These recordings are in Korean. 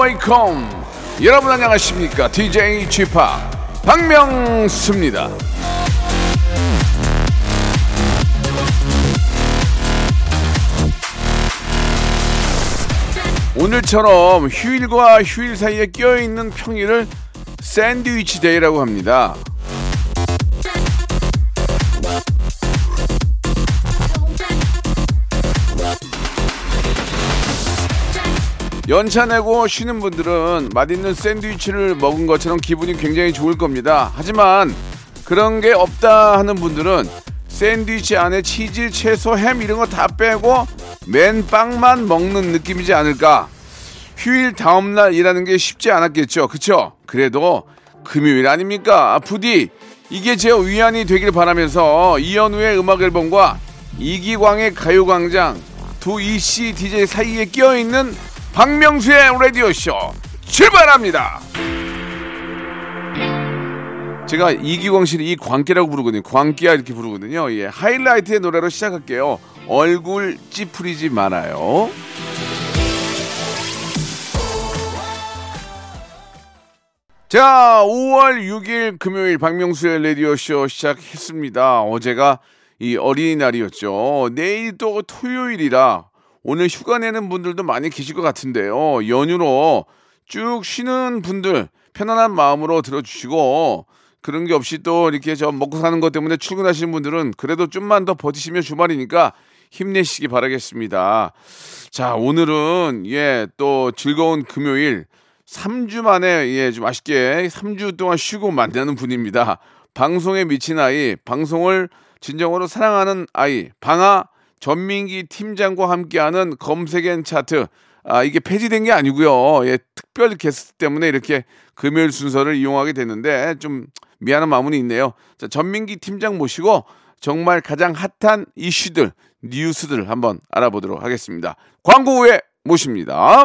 welcome. 여러분 안녕하십니까? DJ Chip 박명수입니다. 오늘처럼 휴일과 휴일 사이에 껴있는 평일을 샌드위치 데이라고 합니다. 연차 내고 쉬는 분들은 맛있는 샌드위치를 먹은 것처럼 기분이 굉장히 좋을 겁니다. 하지만 그런 게 없다 하는 분들은 샌드위치 안에 치즈, 채소, 햄 이런 거 다 빼고 맨 빵만 먹는 느낌이지 않을까? 휴일 다음날 일하는 게 쉽지 않았겠죠. 그쵸? 그래도 금요일 아닙니까? 아, 부디 이게 제 위안이 되길 바라면서 이현우의 음악 앨범과 이기광의 가요광장 두 이씨 DJ 사이에 끼어있는 박명수의 라디오쇼 출발합니다. 제가 이기광 씨를 이 광기라고 부르거든요. 광기야 이렇게 부르거든요. 예, 하이라이트의 노래로 시작할게요. 얼굴 찌푸리지 말아요. 자, 5월 6일 금요일 박명수의 라디오쇼 시작했습니다. 어제가 이 어린이날이었죠. 내일 또 토요일이라 오늘 휴가 내는 분들도 많이 계실 것 같은데요. 연휴로 쭉 쉬는 분들 편안한 마음으로 들어주시고 그런 게 없이 또 이렇게 저 먹고 사는 것 때문에 출근하시는 분들은 그래도 좀만 더 버티시면 주말이니까 힘내시기 바라겠습니다. 자, 오늘은 예, 또 즐거운 금요일 3주 만에 예, 좀 아쉽게 3주 동안 쉬고 만나는 분입니다. 방송에 미친 아이, 방송을 진정으로 사랑하는 아이, 방아 전민기 팀장과 함께하는 검색엔 차트. 아, 이게 폐지된 게 아니고요. 예, 특별 게스트 때문에 이렇게 금요일 순서를 이용하게 됐는데 좀 미안한 마음은 있네요. 자, 전민기 팀장 모시고 정말 가장 핫한 이슈들, 뉴스들 한번 알아보도록 하겠습니다. 광고 후에 모십니다.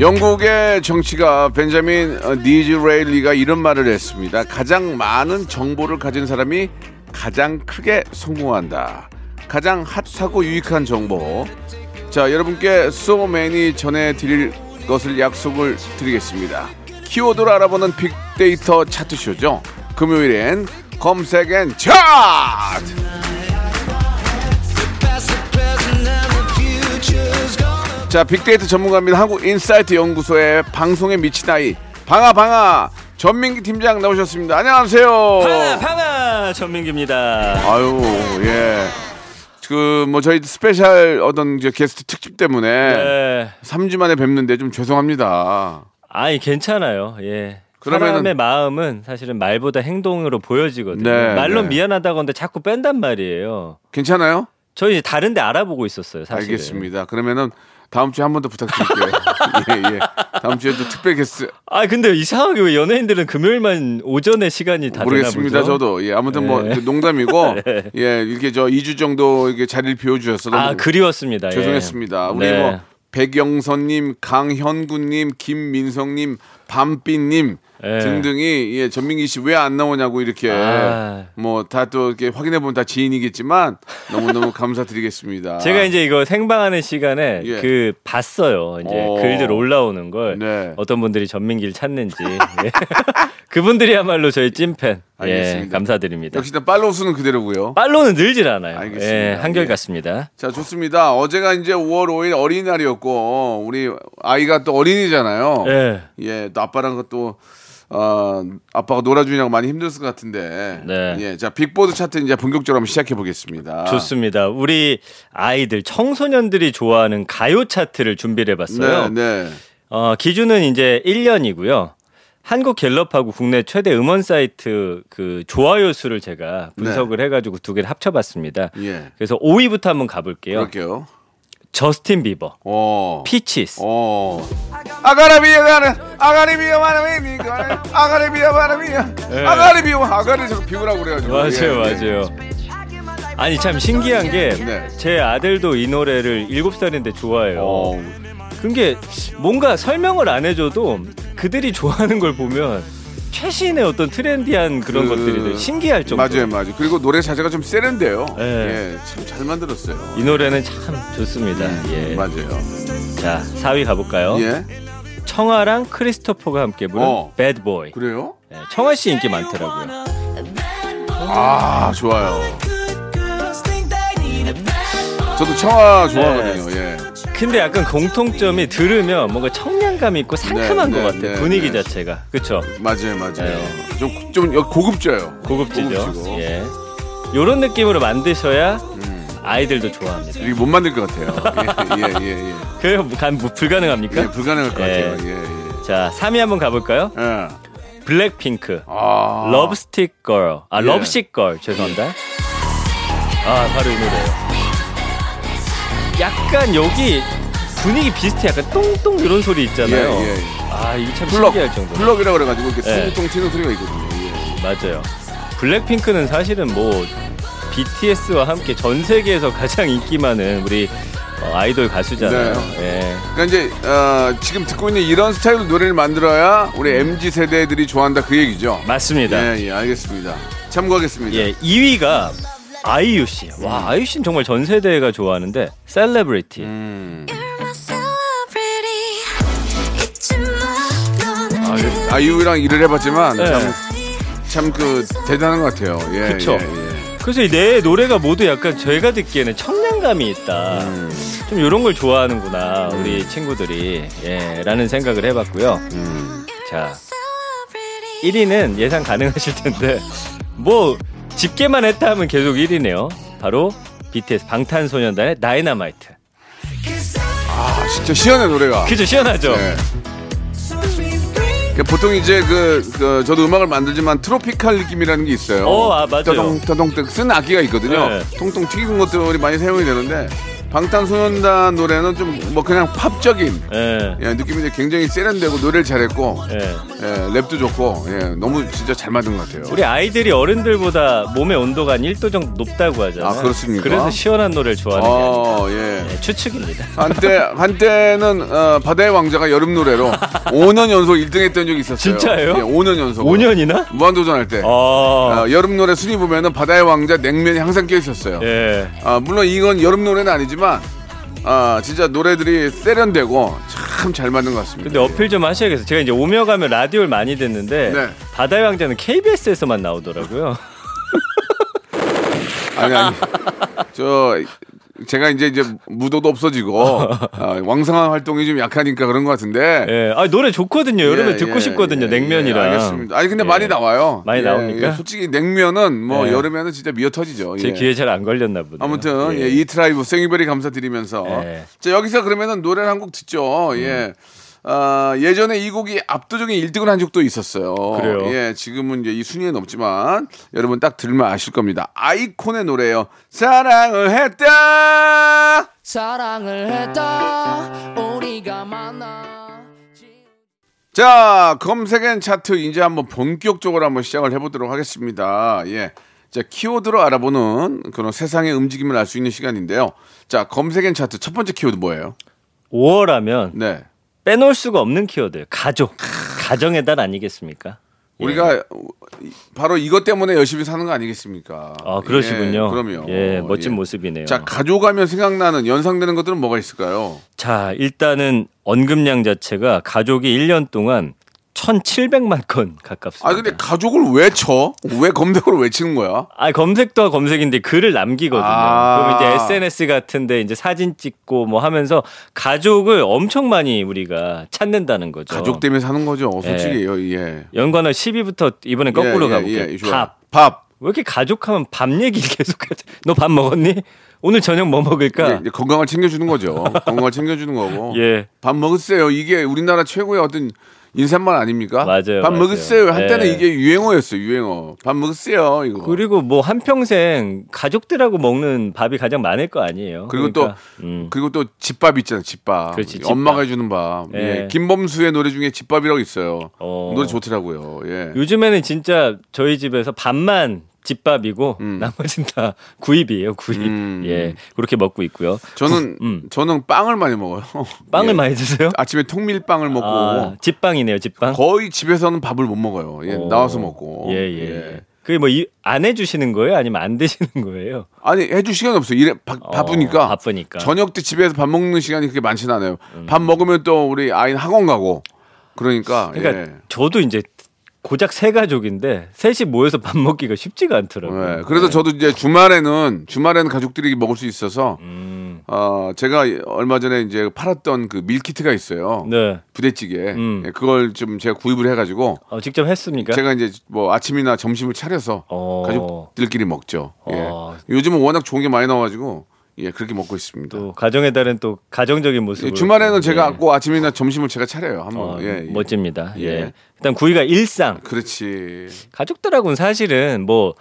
영국의 정치가 벤자민 어, 디즈레일리가 이런 말을 했습니다. 가장 많은 정보를 가진 사람이 가장 크게 성공한다. 가장 핫하고 유익한 정보. 자, 여러분께 소맨이 전해드릴 것을 약속을 드리겠습니다. 키워드를 알아보는 빅데이터 차트쇼죠. 금요일엔 검색 N 차트! 자, 빅데이터 전문가입니다. 한국인사이트 연구소의 방송에 미친 아이 방아 방아 전민기 팀장 나오셨습니다. 안녕하세요. 방아 방아 전민기입니다 아유, 예. 그뭐 저희 스페셜 어떤 이제 게스트 특집 때문에 네. 3주 만에 뵙는데 좀 죄송합니다. 아니 괜찮아요 예 그러면은- 사람의 마음은 사실은 말보다 행동으로 보여지거든요 네, 말로 네. 미안하다고 하는데 자꾸 뺀단 말이에요 괜찮아요? 저희 이제 다른 데 알아보고 있었어요 사실은 알겠습니다. 그러면은 다음 주에 한 번 더 부탁드릴게요. 예, 예. 다음 주에 또 특별 게스트 아 근데 이상하게 왜 연예인들은 금요일만 오전에 시간이 다 모르겠습니다. 저도 예, 아무튼 뭐 네. 농담이고 예, 이렇게 저 2주 정도 이렇게 자리를 비워 주셔서 아 그리웠습니다 예. 죄송했습니다. 우리 네. 뭐 백영선 님, 강현구 님, 김민성 님, 밤비 님 네. 등등이 예, 전민기 씨 왜 안 나오냐고 이렇게 아. 뭐다 또 이렇게 확인해 보면 다 지인이겠지만 너무 너무 감사드리겠습니다. 제가 이제 이거 생방하는 시간에 예. 그 봤어요. 이제 어. 글들 올라오는 걸 네. 어떤 분들이 전민기를 찾는지 예. 그분들이야말로 저희 찐팬. 예, 알겠습니다. 감사드립니다. 역시 나 팔로우 수는 그대로고요. 팔로는 늘질 않아요. 알겠습니다. 예, 한결 예. 같습니다. 자 좋습니다. 어제가 이제 5월 5일 어린이날이었고 우리 아이가 또 어린이잖아요. 예. 예, 또 아빠랑 또 어, 아빠가 놀아주느냐고 많이 힘들었을 것 같은데. 네. 예, 자 빅보드 차트 이제 본격적으로 한번 시작해 보겠습니다. 좋습니다. 우리 아이들 청소년들이 좋아하는 가요 차트를 준비를 해봤어요. 네, 네. 어, 기준은 이제 1년이고요. 한국 갤럽하고 국내 최대 음원 사이트 그 좋아요 수를 제가 분석을 해가지고 두 개를 합쳐봤습니다. 예. 그래서 5위부터 한번 가볼게요. 그럴게요. 저스틴 비버, 어. 피치스. 어. 아가라비아 가는 아가리비아 바람이 아가리비아 바람이야. 네. 아가리비아 아가리 자꾸 비우라고 그래가지고. 맞아요, 예, 예. 맞아요. 아니 참 신기한 게제 네. 아들도 이 노래를 7살인데 좋아해요. 어. 그게 뭔가 설명을 안 해줘도 그들이 좋아하는 걸 보면 최신의 어떤 트렌디한 그런 그- 것들이 신기할 정도. 맞아요, 맞아요. 그리고 노래 자체가 좀 세련돼요. 네. 예, 참 잘 만들었어요. 이 노래는 참 좋습니다. 예. 맞아요. 자, 4위 가볼까요? 예, 청아랑 크리스토퍼가 함께 부른 어. Bad Boy. 그래요? 네, 청아 씨 인기 많더라고요. 아, 좋아요. 저도 청아 좋아하거든요. 네. 예. 근데 약간 공통점이 들으면 뭔가 청량감 있고 상큼한 네, 것 네, 같아요. 네, 분위기 네. 자체가. 그쵸? 맞아요, 맞아요. 네. 좀, 좀 여- 고급져요. 고급지죠. 고급지고. 예. 요런 느낌으로 만드셔야 음. 아이들도 좋아합니다. 이게 못 만들 것 같아요. 예, 예, 예. 예. 그래요? 간- 뭐 불가능합니까? 예, 불가능할 것 예. 같아요. 예, 예. 자, 3위 한번 가볼까요? 예. 블랙핑크. 아. Lovestick Girl. 아, 예. Lovesick Girl. 죄송합니다. 아, 바로 이 노래예요. 약간 여기 분위기 비슷해. 약간 똥똥 이런 소리 있잖아요. 예, 예, 예. 아, 이게 참 pluck, 신기할 정도. pluck이라고 그래가지고 이렇게 예. 통통 튀는 소리가 있거든요. 예. 맞아요. 블랙핑크는 사실은 뭐 BTS와 함께 전 세계에서 가장 인기 많은 우리 어, 아이돌 가수잖아요. 예. 그러니까 이제 어, 지금 듣고 있는 이런 스타일로 노래를 만들어야 우리 MZ 세대들이 좋아한다 그 얘기죠. 맞습니다. 예, 예, 알겠습니다. 참고하겠습니다. 예, 2위가 아이유 씨. 와, 아이유 씨는 정말 전 세대가 좋아하는데 셀레브리티. 음. 아, 아이유랑 일을 해봤지만 네. 참참그 대단한 것 같아요. 예, 그쵸. 예, 예. 그래서 이내 노래가 모두 약간 제가 듣기에는 청량감이 있다. 음. 좀 이런 걸 좋아하는구나 우리 친구들이 예, 라는 생각을 해봤고요. 음. 자 1위는 예상 가능하실 텐데 뭐 집계만 했다 하면 계속 1위네요. 바로 BTS 방탄소년단의 다이너마이트. 아, 진짜 시원해 노래가. 그죠 시원하죠. 예. 그 보통 이제 그, 그 저도 음악을 만들지만 트로피칼 느낌이라는 게 있어요. 어, 아, 맞아요. 떠동 떠동 쓴 악기가 있거든요. 네. 통통 튀긴 것들이 많이 사용이 되는데 방탄소년단 노래는 좀 뭐 그냥 팝적인 예. 예, 느낌인데 굉장히 세련되고 노래를 잘했고 예. 예, 랩도 좋고 예, 너무 진짜 잘 만든 것 같아요. 우리 아이들이 어른들보다 몸의 온도가 한 1도 정도 높다고 하잖아요. 아, 그렇습니까? 그래서 시원한 노래를 좋아하는 게 아니에요. 어, 예. 네, 추측입니다. 한때 한때는 어, 바다의 왕자가 여름 노래로 5년 연속 1등했던 적이 있었어요. 진짜예요? 예, 5년 연속. 5년이나? 무한도전 할 때. 아, 어, 여름 노래 순위 보면은 바다의 왕자 냉면이 항상 껴 있었어요. 예. 아, 물론 이건 여름 노래는 아니지만 아, 진짜 노래들이 세련되고 참 잘 맞는 것 같습니다. 근데 어필 좀 하셔야겠어요. 제가 이제 오며 가며 라디오를 많이 듣는데 네. 바다의 왕자는 KBS에서만 나오더라고요. 아니 아니. 저 제가 이제 이제 무도도 없어지고 아, 왕성한 활동이 좀 약하니까 그런 것 같은데. 예. 아, 노래 좋거든요. 여름에 예, 듣고 예, 싶거든요. 예, 냉면이랑. 예, 알겠습니다. 아니 근데 예. 많이 나와요. 많이 예, 나옵니까? 예, 솔직히 냉면은 뭐 예. 여름에는 진짜 미어 터지죠. 제 예. 귀에 잘 안 걸렸나 보네요. 아무튼 이 트라이브 생이별이 감사드리면서 예. 자 여기서 그러면은 노래를 한 곡 듣죠. 예. 아, 예전에 이 곡이 압도적인 1등을 한 적도 있었어요. 그래요? 예, 지금은 이제 이 순위에 넘지만 여러분 딱 들으면 아실 겁니다. 아이콘의 노래예요. 사랑을 했다. 사랑을 했다 우리가 만나 자, 검색엔 차트 이제 한번 본격적으로 한번 시작을 해보도록 하겠습니다. 예. 자, 키워드로 알아보는 그런 세상의 움직임을 알 수 있는 시간인데요. 자, 검색엔 차트 첫 번째 키워드 뭐예요? 5월 하면 네. 빼놓을 수가 없는 키워드. 가족. 가정의 달 아니겠습니까? 예. 우리가 바로 이것 때문에 열심히 사는 거 아니겠습니까? 아, 그러시군요. 예, 그럼요. 예, 멋진 예. 모습이네요. 자, 가족하면 생각나는 연상되는 것들은 뭐가 있을까요? 자, 일단은 언급량 자체가 가족이 1년 동안 1,700만 건 가깝습니다. 아 근데 가족을 왜 쳐? 왜 검색어를 왜 치는 거야? 아, 검색도 검색인데 글을 남기거든요. 아. 그럼 이제 SNS 같은데 이제 사진 찍고 뭐 하면서 가족을 엄청 많이 우리가 찾는다는 거죠. 가족 때문에 사는 거죠. 솔직히 예. 연관어 10위부터 이번엔 거꾸로 예, 예, 가볼게요. 예, 좋아요. 밥. 밥. 왜 이렇게 가족하면 밥 얘기를 계속하지? 너 밥 먹었니? 오늘 저녁 뭐 먹을까? 예, 건강을 챙겨주는 거죠. 건강을 챙겨주는 거고. 예. 밥 먹었어요. 이게 우리나라 최고의 어떤 인사말 아닙니까? 맞아요, 밥 맞아요. 먹었어요. 한때는 예. 이게 유행어였어요. 유행어. 밥 먹었어요. 이거. 그리고 뭐 한평생 가족들하고 먹는 밥이 가장 많을 거 아니에요. 그리고 그러니까, 또 음. 그리고 또 집밥 있잖아요. 집밥. 그렇지, 집밥. 엄마가 해주는 밥. 예. 예. 김범수의 노래 중에 집밥이라고 있어요. 어. 노래 좋더라고요. 예. 요즘에는 진짜 저희 집에서 밥만 집밥이고 음. 나머지는 다 구입이에요. 구입. 음. 예. 그렇게 먹고 있고요. 저는 음. 저는 빵을 많이 먹어요. 빵을 예. 많이 드세요? 아침에 통밀빵을 먹고 아, 집빵이네요, 집빵. 거의 집에서는 밥을 못 먹어요. 예, 어. 나와서 먹고. 예, 예. 예. 그게 뭐안 해주시는 거예요? 아니면 안 드시는 거예요? 아니 해줄 시간이 없어요. 일에 바, 어, 바쁘니까. 바쁘니까. 음. 저녁 때 집에서 밥 먹는 시간이 그렇게 많지는 않아요. 밥 먹으면 또 우리 아이는 학원 가고. 그러니까. 그러니까 예. 저도 이제 고작 세 가족인데 셋이 모여서 밥 먹기가 쉽지가 않더라고요. 예. 그래서 저도 이제 주말에는 주말에는 가족들이 먹을 수 있어서 음. 어 제가 얼마 전에 이제 팔았던 그 밀키트가 있어요. 네. 부대찌개. 음. 예, 그걸 좀 제가 구입을 해가지고 어, 직접 했습니까? 제가 이제 뭐 아침이나 점심을 차려서 어. 가족들끼리 먹죠. 예. 어. 요즘은 워낙 좋은 게 많이 나와가지고 예 그렇게 먹고 있습니다. 또 가정의 달은 또 가정적인 모습. 예, 주말에는 제가 꼭 아침이나 점심을 제가 차려요. 한번. 어, 예, 예. 멋집니다. 예. 예. 일단 구이가 일상. 그렇지. 가족들하고는 사실은 뭐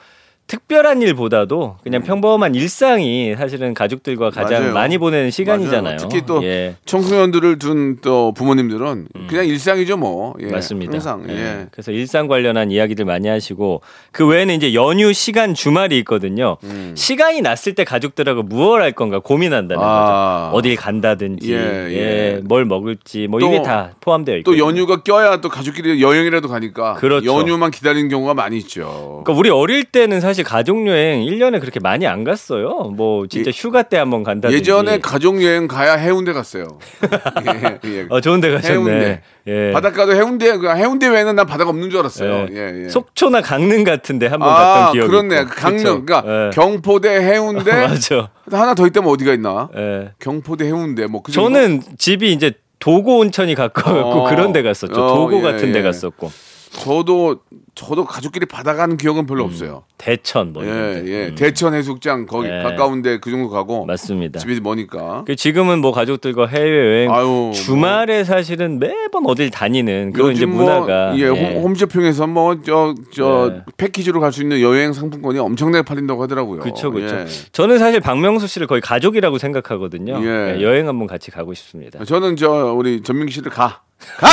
특별한 일보다도 그냥 평범한 일상이 사실은 가족들과 가장 맞아요. 많이 보내는 시간이잖아요. 맞아요. 특히 또 예. 청소년들을 둔 또 부모님들은 그냥 일상이죠 뭐. 예, 음. 맞습니다. 항상. 예. 예. 그래서 일상 관련한 이야기들 많이 하시고 그 외에는 이제 연휴 시간 주말이 있거든요. 음. 시간이 났을 때 가족들하고 무얼 할 건가 고민한다는 아. 거죠. 어딜 간다든지, 예, 예, 예. 뭘 먹을지, 뭐 또- 이게 다 포함되어 있고. 또 연휴가 껴야 또 가족끼리 여행이라도 가니까 그렇죠. 연휴만 기다리는 경우가 많이 있죠. 그러니까 우리 어릴 때는 사실 가족 여행 1년에 그렇게 많이 안 갔어요. 뭐 진짜 휴가 때 한번 간다든지. 예전에 가족 여행 가야 해운대 갔어요. 예, 예. 어 좋은 데 가셨네. 해운대. 예. 바닷가도 해운대 그 해운대 외에는 난 바다가 없는 줄 알았어요. 예, 예. 속초나 강릉 같은데 한번 아, 갔던 기억이 그렇네. 있고. 강릉. 그쵸? 그러니까 예. 경포대 해운대 맞아. 하나 더 있다면 어디가 있나? 예. 경포대 해운대 뭐 그? 저는 집이 이제 도고 온천이 가까워갖고 어. 그런 데 갔었죠. 어, 도고 예, 같은 데 예. 갔었고. 저도 저도 가족끼리 바다 가는 기억은 별로 없어요. 대천 뭐 예, 이런 데. 예. 음, 대천 해수욕장 거기 예. 가까운데 그 정도 가고 맞습니다. 집이 머니까. 그 지금은 뭐 가족들과 해외여행 아유, 주말에 사실은 매번 어딜 다니는 그런 이제 요즘 뭐, 문화가 예, 예. 홈, 홈쇼핑에서 뭐 저 저 예. 패키지로 갈 수 있는 여행 상품권이 엄청나게 팔린다고 하더라고요. 그렇죠, 그렇죠. 예. 저는 사실 박명수 씨를 거의 가족이라고 생각하거든요. 예. 예, 여행 한번 같이 가고 싶습니다. 저는 저 우리 전민기 씨를 가. 가!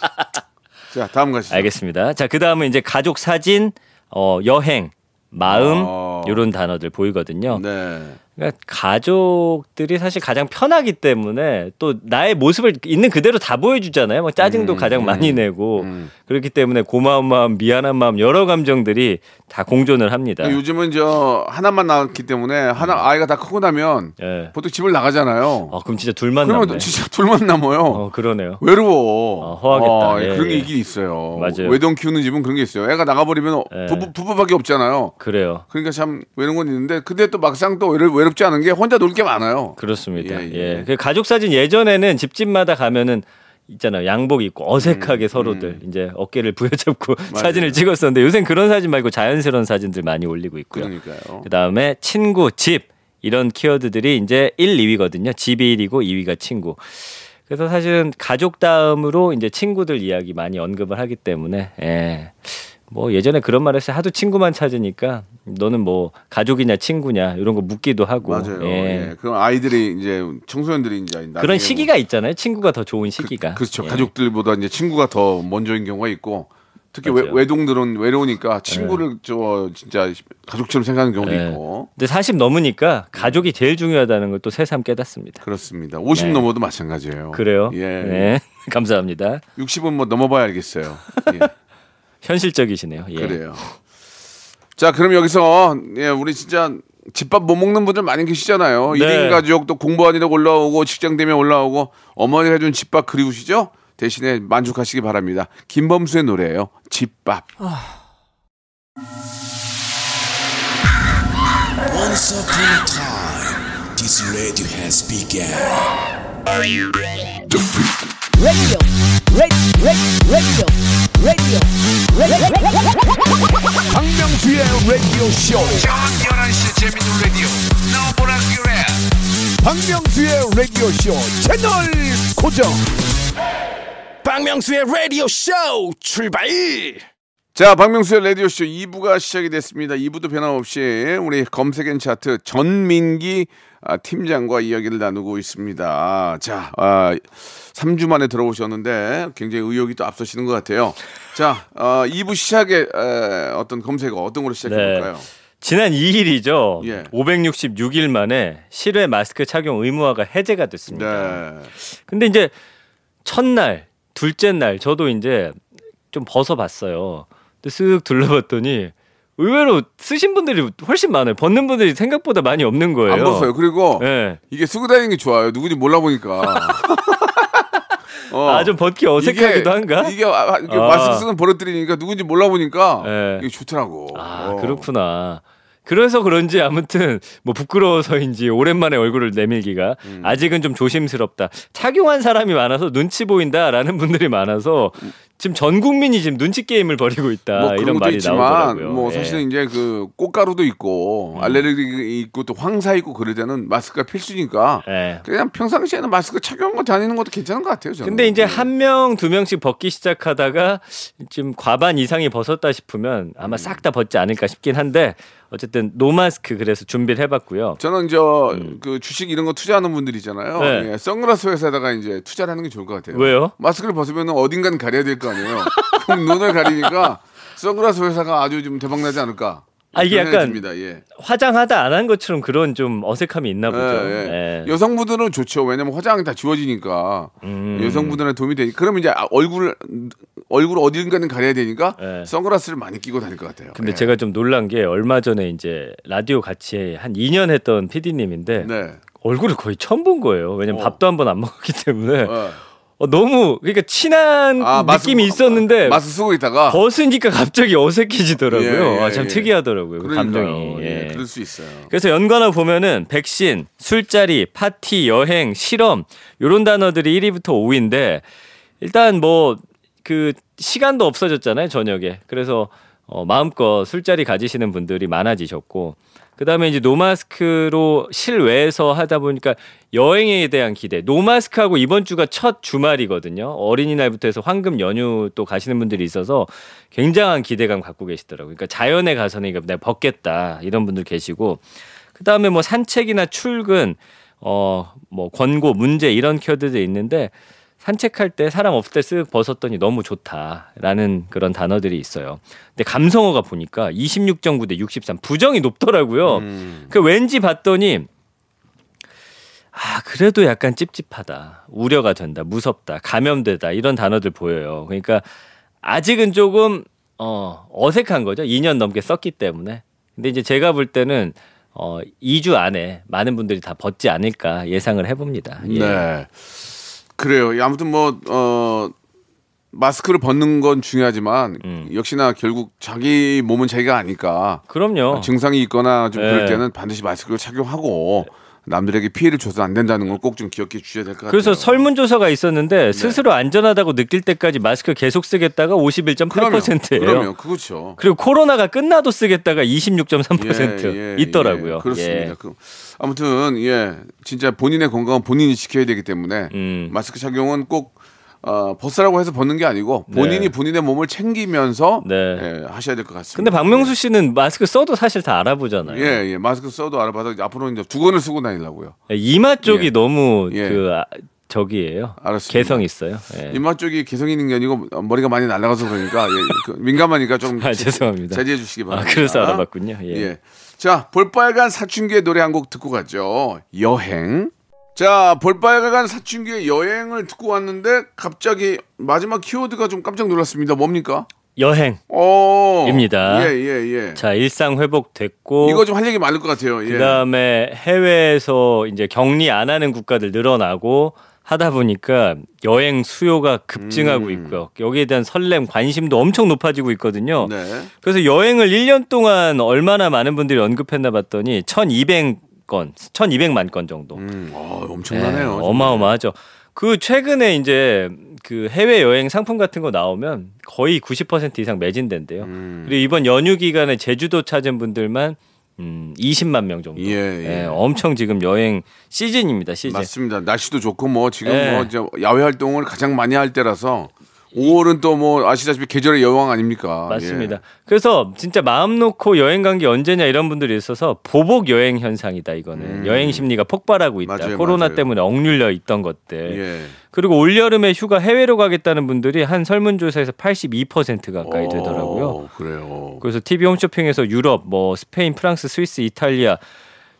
자, 다음 가시죠. 알겠습니다. 자, 그 다음은 이제 가족 사진, 어, 여행, 마음, 어. 이런 단어들 보이거든요. 네. 그러니까 가족들이 사실 가장 편하기 때문에 또 나의 모습을 있는 그대로 다 보여주잖아요. 뭐 짜증도 음, 가장 음, 많이 내고 음. 그렇기 때문에 고마운 마음, 미안한 마음 여러 감정들이 다 공존을 합니다. 요즘은 저 하나만 낳았기 때문에 하나 아이가 다 크고 나면 예. 보통 집을 나가잖아요. 아, 그럼 진짜 둘만 그러면 남네. 진짜 둘만 남아요. 어, 그러네요. 외로워. 어, 허하겠다. 아, 예, 그런 게 예. 있긴 있어요. 맞아요. 외동 키우는 집은 그런 게 있어요. 애가 나가버리면 예. 부부, 부부밖에 없잖아요. 그래요. 그러니까 참 외로운 건 있는데 근데 또 막상 또 외롭, 외롭지 않은 게 혼자 놀 게 많아요. 그렇습니다. 예, 예, 예. 그 가족 사진 예전에는 집집마다 가면은 있잖아요. 양복 입고 음, 어색하게 서로들 이제 어깨를 부여잡고 사진을 찍었었는데 요새는 그런 사진 말고 자연스러운 사진들 많이 올리고 있고요. 그러니까요. 그다음에 친구, 집 이런 키워드들이 이제 1, 2위거든요. 집이 1위고 2위가 친구. 그래서 사실은 가족 다음으로 이제 친구들 이야기 많이 언급을 하기 때문에 예. 뭐 예전에 그런 말 했어요. 하도 친구만 찾으니까 너는 뭐 가족이냐 친구냐 이런 거 묻기도 하고 맞아요. 예. 예. 그럼 아이들이 이제 청소년들이 이제 그런 시기가 있잖아요. 친구가 더 좋은 시기가. 그렇죠. 예. 가족들보다 이제 친구가 더 먼저인 경우가 있고 특히 외, 맞아요. 외 동들은 외로우니까 친구를 저 진짜 가족처럼 생각하는 경우도 예. 있고 근데 40 넘으니까 가족이 제일 중요하다는 걸 또 새삼 깨닫습니다. 그렇습니다. 50 네. 넘어도 마찬가지예요. 그래요? 예. 네. 감사합니다. 60은 뭐 넘어봐야 알겠어요. 예. 현실적이시네요. 예. 그래요. 자, 그럼 여기서 예, 우리 진짜 집밥 못 먹는 분들 많이 계시잖아요. 네. 1인 가족 또 공부하느라 올라오고 직장 되면 올라오고 어머니가 해준 집밥 그리우시죠? 대신에 만족하시기 바랍니다. 김범수의 노래예요. 집밥. Once radio. 박명수의 라디오 쇼. 저녁 11시 재밌는 라디오. 너보라 그래. 박명수의 라디오 쇼 채널 고정. 박명수의 라디오 쇼 출발. 자, 박명수의 라디오쇼 2부가 시작이 됐습니다. 2부도 변함없이 우리 검색엔 차트 전민기 아, 팀장과 이야기를 나누고 있습니다. 자, 아, 3주 만에 들어오셨는데 굉장히 의욕이 또 앞서시는 것 같아요. 자, 아, 2부 시작에 에, 어떤 검색어 어떤 걸로 시작해 볼까요? 지난 2일이죠. 예. 566일 만에 실외 마스크 착용 의무화가 해제가 됐습니다. 네. 근데 이제 첫날, 둘째 날 저도 이제 좀 벗어봤어요. 근데 쓱 둘러봤더니 의외로 쓰신 분들이 훨씬 많아요. 벗는 분들이 생각보다 많이 없는 거예요. 안 벗어요. 그리고 예. 이게 쓰고 다니는 게 좋아요. 누군지 몰라 보니까. 어. 아, 좀 벗기 어색하기도 한가? 이게, 아, 이게 아. 마스크 쓰는 버릇들이니까 누군지 몰라 보니까 예. 이게 좋더라고. 아, 어. 그렇구나. 그래서 그런지 아무튼 뭐 부끄러워서인지 오랜만에 얼굴을 내밀기가 음. 아직은 좀 조심스럽다. 착용한 사람이 많아서 눈치 보인다라는 분들이 많아서 지금 전 국민이 지금 눈치 게임을 벌이고 있다 뭐 이런 것도 말이 있지만 나오더라고요. 뭐 예. 음. 사실은 이제 그 꽃가루도 있고 알레르기 있고 또 황사 있고 그럴 때는 마스크가 필수니까 예. 그냥 평상시에는 마스크 착용하고 다니는 것도 괜찮은 것 같아요. 저는. 근데 이제 예. 한 명, 두 명씩 벗기 시작하다가 지금 과반 이상이 벗었다 싶으면 음. 아마 싹 다 벗지 않을까 싶긴 한데 어쨌든 노마스크 그래서 준비를 해봤고요. 저는 저그 주식 이런 거 투자하는 분들 있잖아요. 음. 네. 예, 선글라스 회사에다가 이제 투자를 하는 게 좋을 것 같아요. 왜요? 마스크를 벗으면 어딘가는 가려야 될 거 아니에요. 눈을 가리니까 선글라스 회사가 아주 좀 대박 나지 않을까. 아, 이게 약간 듭니다. 예. 화장하다 안 한 것처럼 그런 좀 어색함이 있나 보죠. 예, 예. 예. 여성분들은 좋죠. 왜냐면 화장이 다 지워지니까 음. 여성분들한테 도움이 되니까. 그러면 이제 아, 얼굴 얼굴 어딘가는 가려야 되니까 예. 선글라스를 많이 끼고 다닐 것 같아요. 근데 예. 제가 좀 놀란 게 얼마 전에 이제 라디오 같이 한 2년 했던 PD님인데 네. 얼굴을 거의 처음 본 거예요. 왜냐면 어. 밥도 한 번 안 먹었기 때문에 어. 어, 너무 그러니까 친한 아, 느낌이 있었는데 마스크 쓰고 있다가 벗으니까 갑자기 어색해지더라고요. 예, 예, 아, 참 예. 특이하더라고요. 그. 감정이. 예, 예. 그럴 수 있어요. 그래서 연관어 보면은 백신, 술자리, 파티, 여행, 실험 요런 단어들이 1위부터 5위인데 일단 뭐 그 시간도 없어졌잖아요 저녁에 그래서 어, 마음껏 술자리 가지시는 분들이 많아지셨고 그다음에 이제 노마스크로 실외에서 하다 보니까 여행에 대한 기대. 노마스크하고 이번 주가 첫 주말이거든요. 어린이날부터 해서 황금 연휴 또 가시는 분들이 있어서 굉장한 기대감 갖고 계시더라고요. 그러니까 자연에 가서는 이거 내가 벗겠다 이런 분들 계시고 그다음에 뭐 산책이나 출근 어 뭐 권고 문제 이런 키워드도 있는데 산책할 때 사람 없을 때 쓱 벗었더니 너무 좋다라는 그런 단어들이 있어요. 근데 감성어가 보니까 26.9 대 63 부정이 높더라고요. 그 왠지 봤더니 아 그래도 약간 찝찝하다, 우려가 된다, 무섭다, 감염되다 이런 단어들 보여요. 그러니까 아직은 조금 어 어색한 거죠. 2년 넘게 썼기 때문에. 근데 이제 제가 볼 때는 어 2주 안에 많은 분들이 다 벗지 않을까 예상을 해봅니다. 예. 네. 그래요. 예, 아무튼 뭐, 어, 마스크를 벗는 건 중요하지만 음. 역시나 결국 자기 몸은 자기가 아니까 그럼요. 증상이 있거나 좀 그럴 네. 때는 반드시 마스크를 착용하고 남들에게 피해를 줘서 안 된다는 걸 꼭 좀 기억해 주셔야 될 것 같아요. 그래서 설문조사가 네. 있었는데 스스로 안전하다고 느낄 때까지 마스크 계속 쓰겠다가 51.8%예요. 그러면 그렇죠. 그리고 코로나가 끝나도 쓰겠다가 26.3% 예, 예, 있더라고요. 예, 그렇습니다. 예. 그, 아무튼 예, 진짜 본인의 건강은 본인이 지켜야 되기 때문에 음. 마스크 착용은 꼭 어, 벗으라고 해서 벗는 게 아니고 본인이 네. 본인의 몸을 챙기면서 네. 예, 하셔야 될 것 같습니다. 근데 박명수 씨는 마스크 써도 사실 다 알아보잖아요. 예, 예, 마스크 써도 알아봐서 이제 앞으로 이제 두 권을 쓰고 다니려고요. 이마 쪽이 예. 너무 예. 그 아, 저기예요. 알았습니다. 개성 있어요. 예. 이마 쪽이 개성 있는 게 아니고 머리가 많이 날아가서 그러니까 예, 그 민감하니까 좀 아, 죄송합니다. 자제해 주시기 아, 바랍니다. 그래서 알아봤군요. 예. 예. 자, 볼빨간 사춘기의 노래 한 곡 듣고 가죠. 여행. 자, 볼빨간 사춘기의 여행을 듣고 왔는데 갑자기 마지막 키워드가 좀 깜짝 놀랐습니다. 뭡니까? 여행. 어. 입니다. 예, 예, 예. 자, 일상 회복됐고 이거 좀 할 얘기 많을 것 같아요. 예. 그 다음에 해외에서 이제 격리 안 하는 국가들 늘어나고 하다 보니까 여행 수요가 급증하고 음. 있고요. 여기에 대한 설렘, 관심도 엄청 높아지고 있거든요. 네. 그래서 여행을 1년 동안 얼마나 많은 분들이 언급했나 봤더니 1,200 건, 1,200만 건 정도. 음, 어, 엄청나네요. 네, 어마어마하죠. 그 최근에 이제 그 해외 여행 상품 같은 거 나오면 거의 90% 이상 매진된대요. 음. 그리고 이번 연휴 기간에 제주도 찾은 분들만 음, 20만 명 정도. 예, 예. 엄청 지금 여행 시즌입니다. 시즌. 맞습니다. 날씨도 좋고 뭐 지금 네. 뭐 이제 야외 활동을 가장 많이 할 때라서 5월은 또 뭐 아시다시피 계절의 여왕 아닙니까? 맞습니다. 예. 그래서 진짜 마음 놓고 여행 간 게 언제냐 이런 분들이 있어서 보복 여행 현상이다 이거는 여행 심리가 폭발하고 있다. 음. 맞아요, 코로나 맞아요. 때문에 억눌려 있던 것들. 예. 그리고 올 여름에 휴가 해외로 가겠다는 분들이 한 설문조사에서 82% 가까이 되더라고요. 어, 그래요. 그래서 TV 홈쇼핑에서 유럽, 뭐 스페인, 프랑스, 스위스, 이탈리아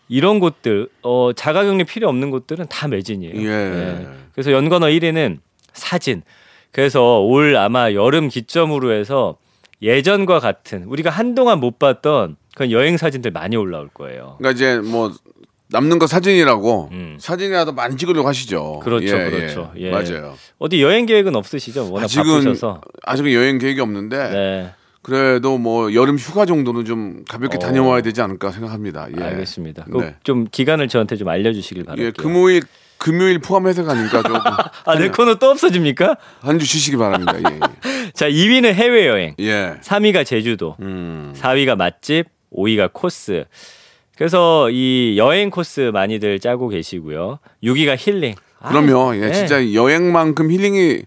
이런 곳들 어, 자가격리 필요 없는 곳들은 다 매진이에요. 예. 그래서 연관어 1위는 사진. 그래서 올 아마 여름 기점으로 해서 예전과 같은 우리가 한동안 못 봤던 그런 여행 사진들 많이 올라올 거예요. 그러니까 이제 뭐 남는 거 사진이라고 음. 사진이라도 많이 찍으려고 하시죠. 그렇죠, 예, 그렇죠. 예. 예. 맞아요. 어디 여행 계획은 없으시죠? 워낙 아직은 바쁘셔서. 아직은 여행 계획이 없는데 네, 그래도 뭐 여름 휴가 정도는 좀 가볍게 어. 다녀와야 되지 않을까 생각합니다. 예. 알겠습니다. 네. 꼭좀 기간을 저한테 좀 알려주시길 바랄게요. 예, 금요일 금요일 포함해서 가니까 조금 아, 내 코너 또 없어집니까? 한 주 쉬시기 바랍니다. 예. 자, 2위는 해외여행, 예. 3위가 제주도, 음. 4위가 맛집, 5위가 코스. 그래서 이 여행 코스 많이들 짜고 계시고요. 6위가 힐링. 아, 그러면 예, 네. 진짜 여행만큼 힐링이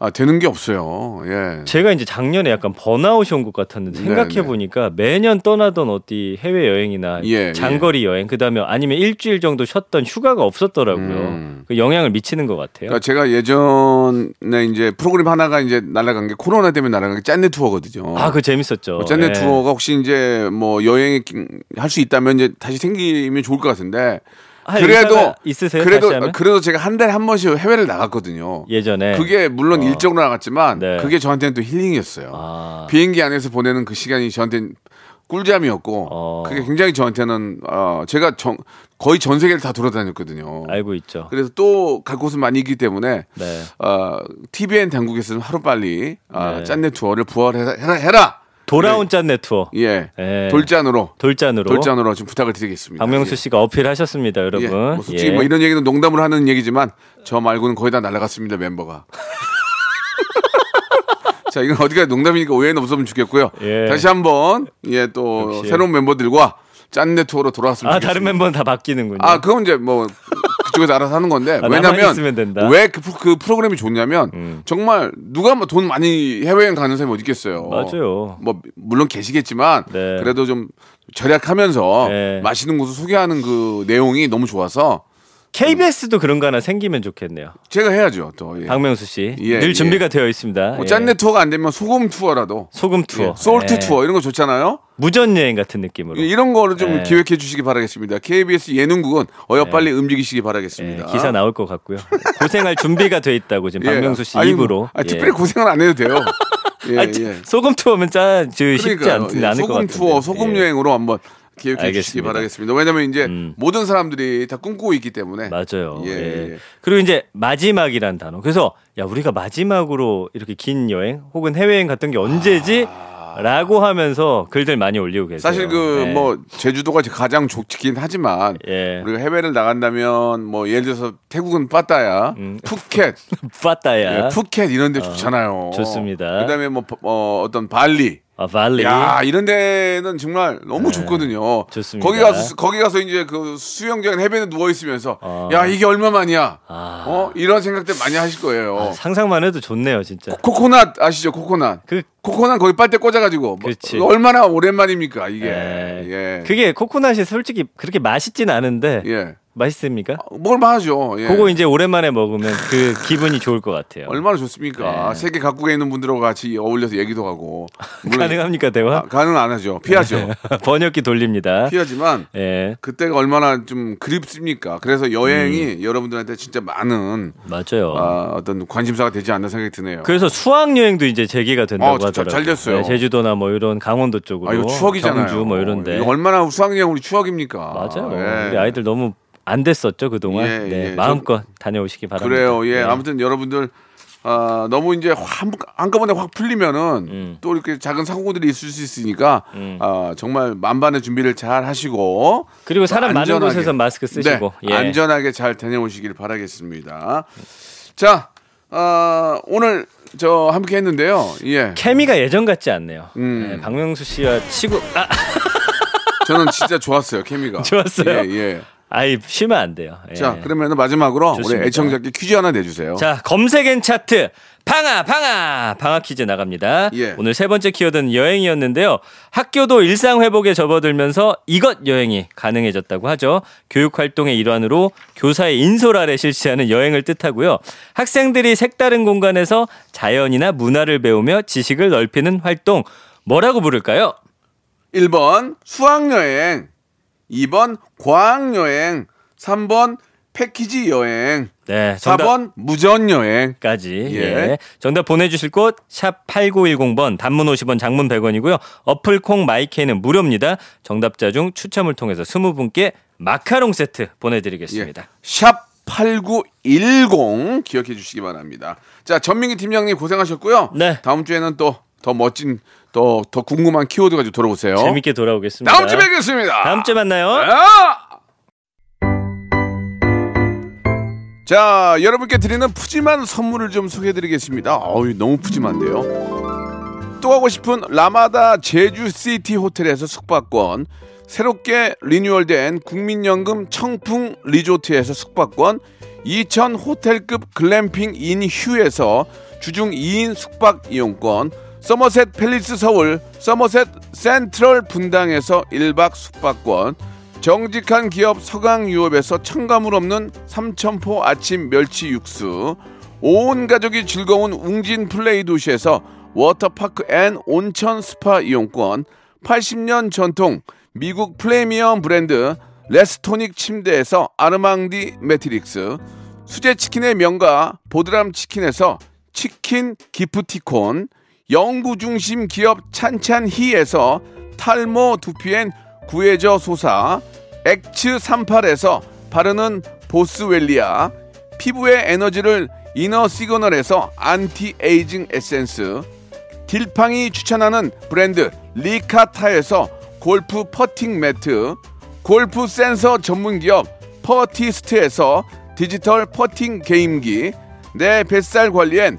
아, 되는 게 없어요. 예. 제가 이제 작년에 약간 번아웃이 온 것 같았는데 네, 생각해 보니까 매년 떠나던 어디 해외 여행이나 예, 장거리 여행 그다음에 아니면 일주일 정도 쉬었던 휴가가 없었더라고요. 음. 그 영향을 미치는 것 같아요. 그러니까 제가 예전에 이제 프로그램 하나가 이제 날아간 게 코로나 때문에 날아간 게 짠내 투어거든요. 아, 그 재밌었죠. 어, 짠내 예. 투어가 혹시 이제 뭐 여행에 할수 있다면 이제 다시 생기면 좋을 것 같은데 할 그래도 의사가 있으세요? 그래도? 그래도 제가 한 달에 한 번씩 해외를 나갔거든요. 예전에 그게 물론 어. 일정으로 나갔지만 네. 그게 저한테는 또 힐링이었어요. 아. 비행기 안에서 보내는 그 시간이 저한테는 꿀잠이었고 어. 그게 굉장히 저한테는 어, 제가 전- 거의 전 세계를 다 돌아다녔거든요. 알고 있죠. 그래서 또 갈 곳은 많이 있기 때문에 네. 어, TVN 당국에서는 하루 빨리 아, 네. 짠내 투어를 부활해라 해라, 해라. 돌아온 짠내 투어. 예 예. 돌잔으로 돌잔으로. 돌잔으로 좀 부탁을 드리겠습니다. 박명수 씨가 어필하셨습니다, 예. 여러분. 예. 뭐 솔직히 예. 뭐 이런 얘기는 농담으로 하는 얘기지만 저 말고는 거의 다 날라갔습니다 멤버가. 자 이건 어디가 농담이니까 오해는 없으면 좋겠고요. 예. 다시 한번 예 또 역시. 새로운 멤버들과 짠내 투어로 돌아왔으면 아. 다른 멤버는 다 바뀌는군요. 아 그건 이제 뭐 그쪽에서 알아서 하는 건데 아, 왜냐면 있으면 된다. 왜그 그 프로그램이 좋냐면 음. 정말 누가 뭐 돈 많이 해외여행 가는 사람이 어디 있겠어요. 맞아요. 뭐 물론 계시겠지만 네. 그래도 좀 절약하면서 네. 맛있는 곳을 소개하는 그 내용이 너무 좋아서 KBS도 그런 거 하나 생기면 좋겠네요. 제가 해야죠 또. 예. 박명수 씨. 예, 늘 예. 준비가 되어 있습니다. 뭐 예. 짠내 투어가 안 되면 소금 투어라도 소금 투어. 예, salt 예. 투어 이런 거 좋잖아요. 무전 여행 같은 느낌으로. 이런 거를 좀 예. 기획해 주시기 바라겠습니다. KBS 예능국은 어여 빨리 움직이시기 바라겠습니다. 예, 기사 나올 것 같고요. 고생할 준비가 돼 있다고 지금 예. 박명수 씨 아니, 입으로. 아, 예. 특별히 고생을 안 해도 돼요. 예, 아, 예. 소금 투어면 짜, 저 쉽지. 않, 예, 않을 것 소금 같은데. 투어, 소금 예. 여행으로 한번 기획해 주시기 알겠습니다. 바라겠습니다. 왜냐면 이제 음. 모든 사람들이 다 꿈꾸고 있기 때문에. 맞아요. 예, 예. 예. 그리고 이제 마지막이란 단어. 그래서 야 우리가 마지막으로 이렇게 긴 여행 혹은 해외여행 갔던 게 언제지? 라고 하면서 글들 많이 올리고 계세요. 아. 사실 그 예. 뭐 제주도가 가장 좋긴 하지만 예. 우리가 해외를 나간다면 뭐 예를 들어서 태국은 빠따야, 음. 푸켓, 빠따야. 예, 푸켓 이런 데 좋잖아요. 좋습니다. 그다음에 뭐 어, 어떤 발리 아, 발리. 야 이런 데는 정말 너무 좋거든요. 네. 좋습니다. 거기 가서 거기 가서 이제 그 수영장 해변에 누워 있으면서 어. 야 이게 얼마만이야. 아. 어 이런 생각들 많이 하실 거예요. 상상만 해도 좋네요, 진짜. 코코넛 아시죠? 코코넛. 그 코코넛 거기 빨대 꽂아 가지고 뭐, 그렇지. 얼마나 오랜만입니까 이게. 예. 예. 그게 코코넛이 솔직히 그렇게 맛있진 않은데 예. 맛있습니까? 먹을 만하죠. 예. 그거 이제 오랜만에 먹으면 그 기분이 좋을 것 같아요. 얼마나 좋습니까? 네. 세계 각국에 있는 분들하고 같이 어울려서 얘기도 하고. 가능합니까 대화? 아, 가능 안 하죠. 피하죠. 번역기 돌립니다. 피하지만 예, 그때가 얼마나 좀 그립습니까? 그래서 여행이 음. 여러분들한테 진짜 많은 맞아요. 아, 어떤 관심사가 되지 않나 생각이 드네요. 그래서 수학 여행도 이제 재개가 된다고 어, 진짜 하더라고요. 잘 됐어요. 네, 제주도나 뭐 이런 강원도 쪽으로. 아, 이거 추억이잖아요. 경주 뭐 이런데. 이거 얼마나 수학 여행 우리 추억입니까? 맞아요. 예. 우리 아이들 너무 안 됐었죠 그동안. 예, 네, 예. 마음껏 다녀오시기 바랍니다. 그래요. 예. 네. 아무튼 여러분들 아, 너무 이제 한, 한꺼번에 확 풀리면은 음. 또 이렇게 작은 사고들이 있을 수 있으니까 아, 정말 만반의 준비를 잘 하시고 그리고 사람 많은 안전하게. 곳에서 마스크 쓰시고 네, 예. 안전하게 잘 다녀오시길 바라겠습니다. 자, 아, 오늘 저 함께 했는데요. 예. 케미가 예전 같지 않네요. 음. 네, 박명수 씨와 치고 아, 저는 진짜 좋았어요. 케미가. 좋았어요? 예, 예. 아이 쉬면 안 돼요. 예. 자, 그러면 마지막으로 좋습니다. 우리 애청자께 퀴즈 하나 내주세요. 자 검색엔 차트 방아 방아 방아 퀴즈 나갑니다. 예. 오늘 세 번째 키워드는 여행이었는데요. 학교도 일상 회복에 접어들면서 이것 여행이 가능해졌다고 하죠. 교육 활동의 일환으로 교사의 인솔 아래 실시하는 여행을 뜻하고요. 학생들이 색다른 공간에서 자연이나 문화를 배우며 지식을 넓히는 활동 뭐라고 부를까요? 1번 수학여행, 2번 과학여행, 3번 패키지 여행, 네, 정답. 4번 무전 여행. 까지. 예. 예. 정답 보내 주실 곳, 샵 8910번, 단문 50원, 장문 100원이고요. 어플 콩 마이케이는 무료입니다. 정답자 중 추첨을 통해서 20분께 마카롱 세트 보내 드리겠습니다. 예. 샵 8910 기억해 주시기 바랍니다. 자, 전민기 팀장님 고생하셨고요. 네. 다음 주에는 또 더 멋진 또더 궁금한 키워드 가지고 돌아오세요. 재밌게 돌아오겠습니다. 다음 주에 뵙겠습니다. 다음 주에 만나요. 아! 자, 여러분께 드리는 푸짐한 선물을 좀 소개해드리겠습니다. 어우, 너무 푸짐한데요. 또 가고 싶은 라마다 제주시티 호텔에서 숙박권, 새롭게 리뉴얼된 국민연금 청풍 리조트에서 숙박권, 2000 호텔급 글램핑 인 휴에서 주중 2인 숙박 이용권, 서머셋 팰리스 서울, 서머셋 센트럴 분당에서 1박 숙박권, 정직한 기업 서강유업에서 첨가물 없는 삼천포 아침 멸치 육수, 온 가족이 즐거운 웅진 플레이 도시에서 워터파크 앤 온천 스파 이용권, 80년 전통 미국 프리미엄 브랜드 레스토닉 침대에서 아르망디 매트릭스, 수제 치킨의 명가 보드람 치킨에서 치킨 기프티콘, 영구 중심 기업 찬찬히에서 탈모 두피엔 구해저 소사, 엑츠 38에서 바르는 보스웰리아, 피부의 에너지를 이너 시그널에서 안티 에이징 에센스, 딜팡이 추천하는 브랜드 리카타에서 골프 퍼팅 매트, 골프 센서 전문 기업 퍼티스트에서 디지털 퍼팅 게임기, 내 뱃살 관리엔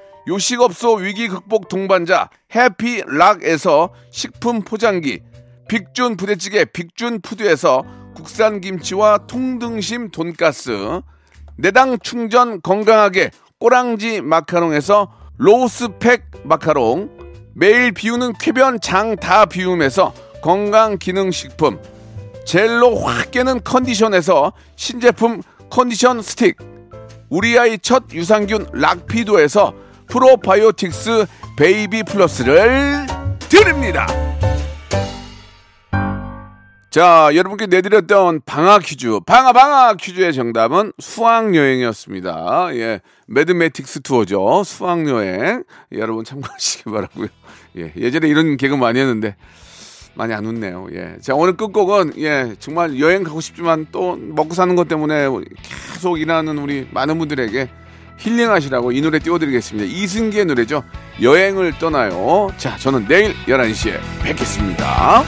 요식업소 위기 극복 동반자 해피락에서 식품 포장기, 빅준 부대찌개 빅준 푸드에서 국산 김치와 통등심 돈가스, 내 당 충전 건강하게 꼬랑지 마카롱에서 로스팩 마카롱, 매일 비우는 쾌변 장 다 비움에서 건강 기능 식품, 젤로 확 깨는 컨디션에서 신제품 컨디션 스틱, 우리 아이 첫 유산균 락피도에서 프로바이오틱스 베이비 플러스를 드립니다. 자, 여러분께 내드렸던 방학 퀴즈, 방학 방학 퀴즈의 정답은 수학 여행이었습니다. 예, 매드매틱스 투어죠. 수학 여행. 예, 여러분 참고하시기 바라고요. 예, 예전에 이런 개그 많이 했는데 많이 안 웃네요. 예. 자, 오늘 끝곡은 예, 정말 여행 가고 싶지만 또 먹고 사는 것 때문에 계속 일하는 우리 많은 분들에게 힐링하시라고 이 노래 띄워드리겠습니다. 이승기의 노래죠. 여행을 떠나요. 자, 저는 내일 11시에 뵙겠습니다.